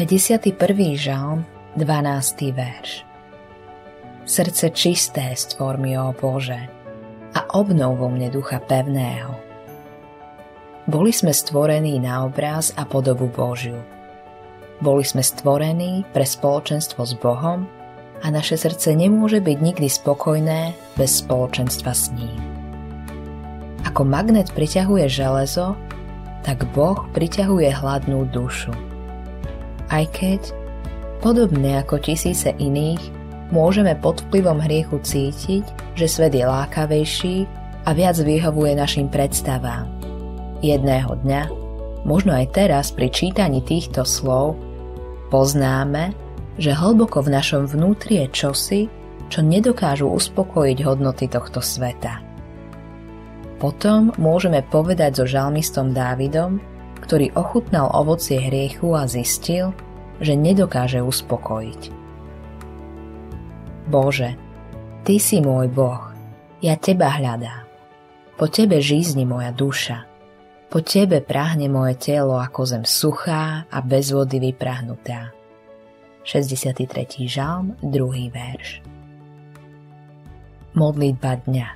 51. žalm, 12. verš. Srdce čisté stvor mi, o Bože, a obnov vo mne ducha pevného. Boli sme stvorení na obraz a podobu Božiu. Boli sme stvorení pre spoločenstvo s Bohom a naše srdce nemôže byť nikdy spokojné bez spoločenstva s ním. Ako magnet priťahuje železo, tak Boh priťahuje hladnú dušu. Aj keď, podobne ako tisíce iných, môžeme pod vplyvom hriechu cítiť, že svet je lákavejší a viac vyhovuje našim predstavám Jedného dňa, možno aj teraz pri čítaní týchto slov, poznáme, že hlboko v našom vnútri je čosi, čo nedokážu uspokojiť hodnoty tohto sveta. Potom môžeme povedať so žalmistom Dávidom, ktorý ochutnal ovocie hriechu a zistil, že nedokáže uspokojiť. Bože, Ty si môj Boh, ja Teba hľadám. Po Tebe žízni moja duša. Po tebe prahne moje telo ako zem suchá a bez vody vyprahnutá. 63. žalm, 2. verš. Modlitba dňa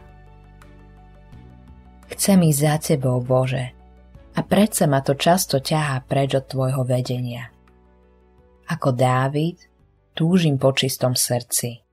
Chcem ísť za tebou, Bože, predsa ma to často ťahá preč od tvojho vedenia. Ako Dávid, túžim po čistom srdci.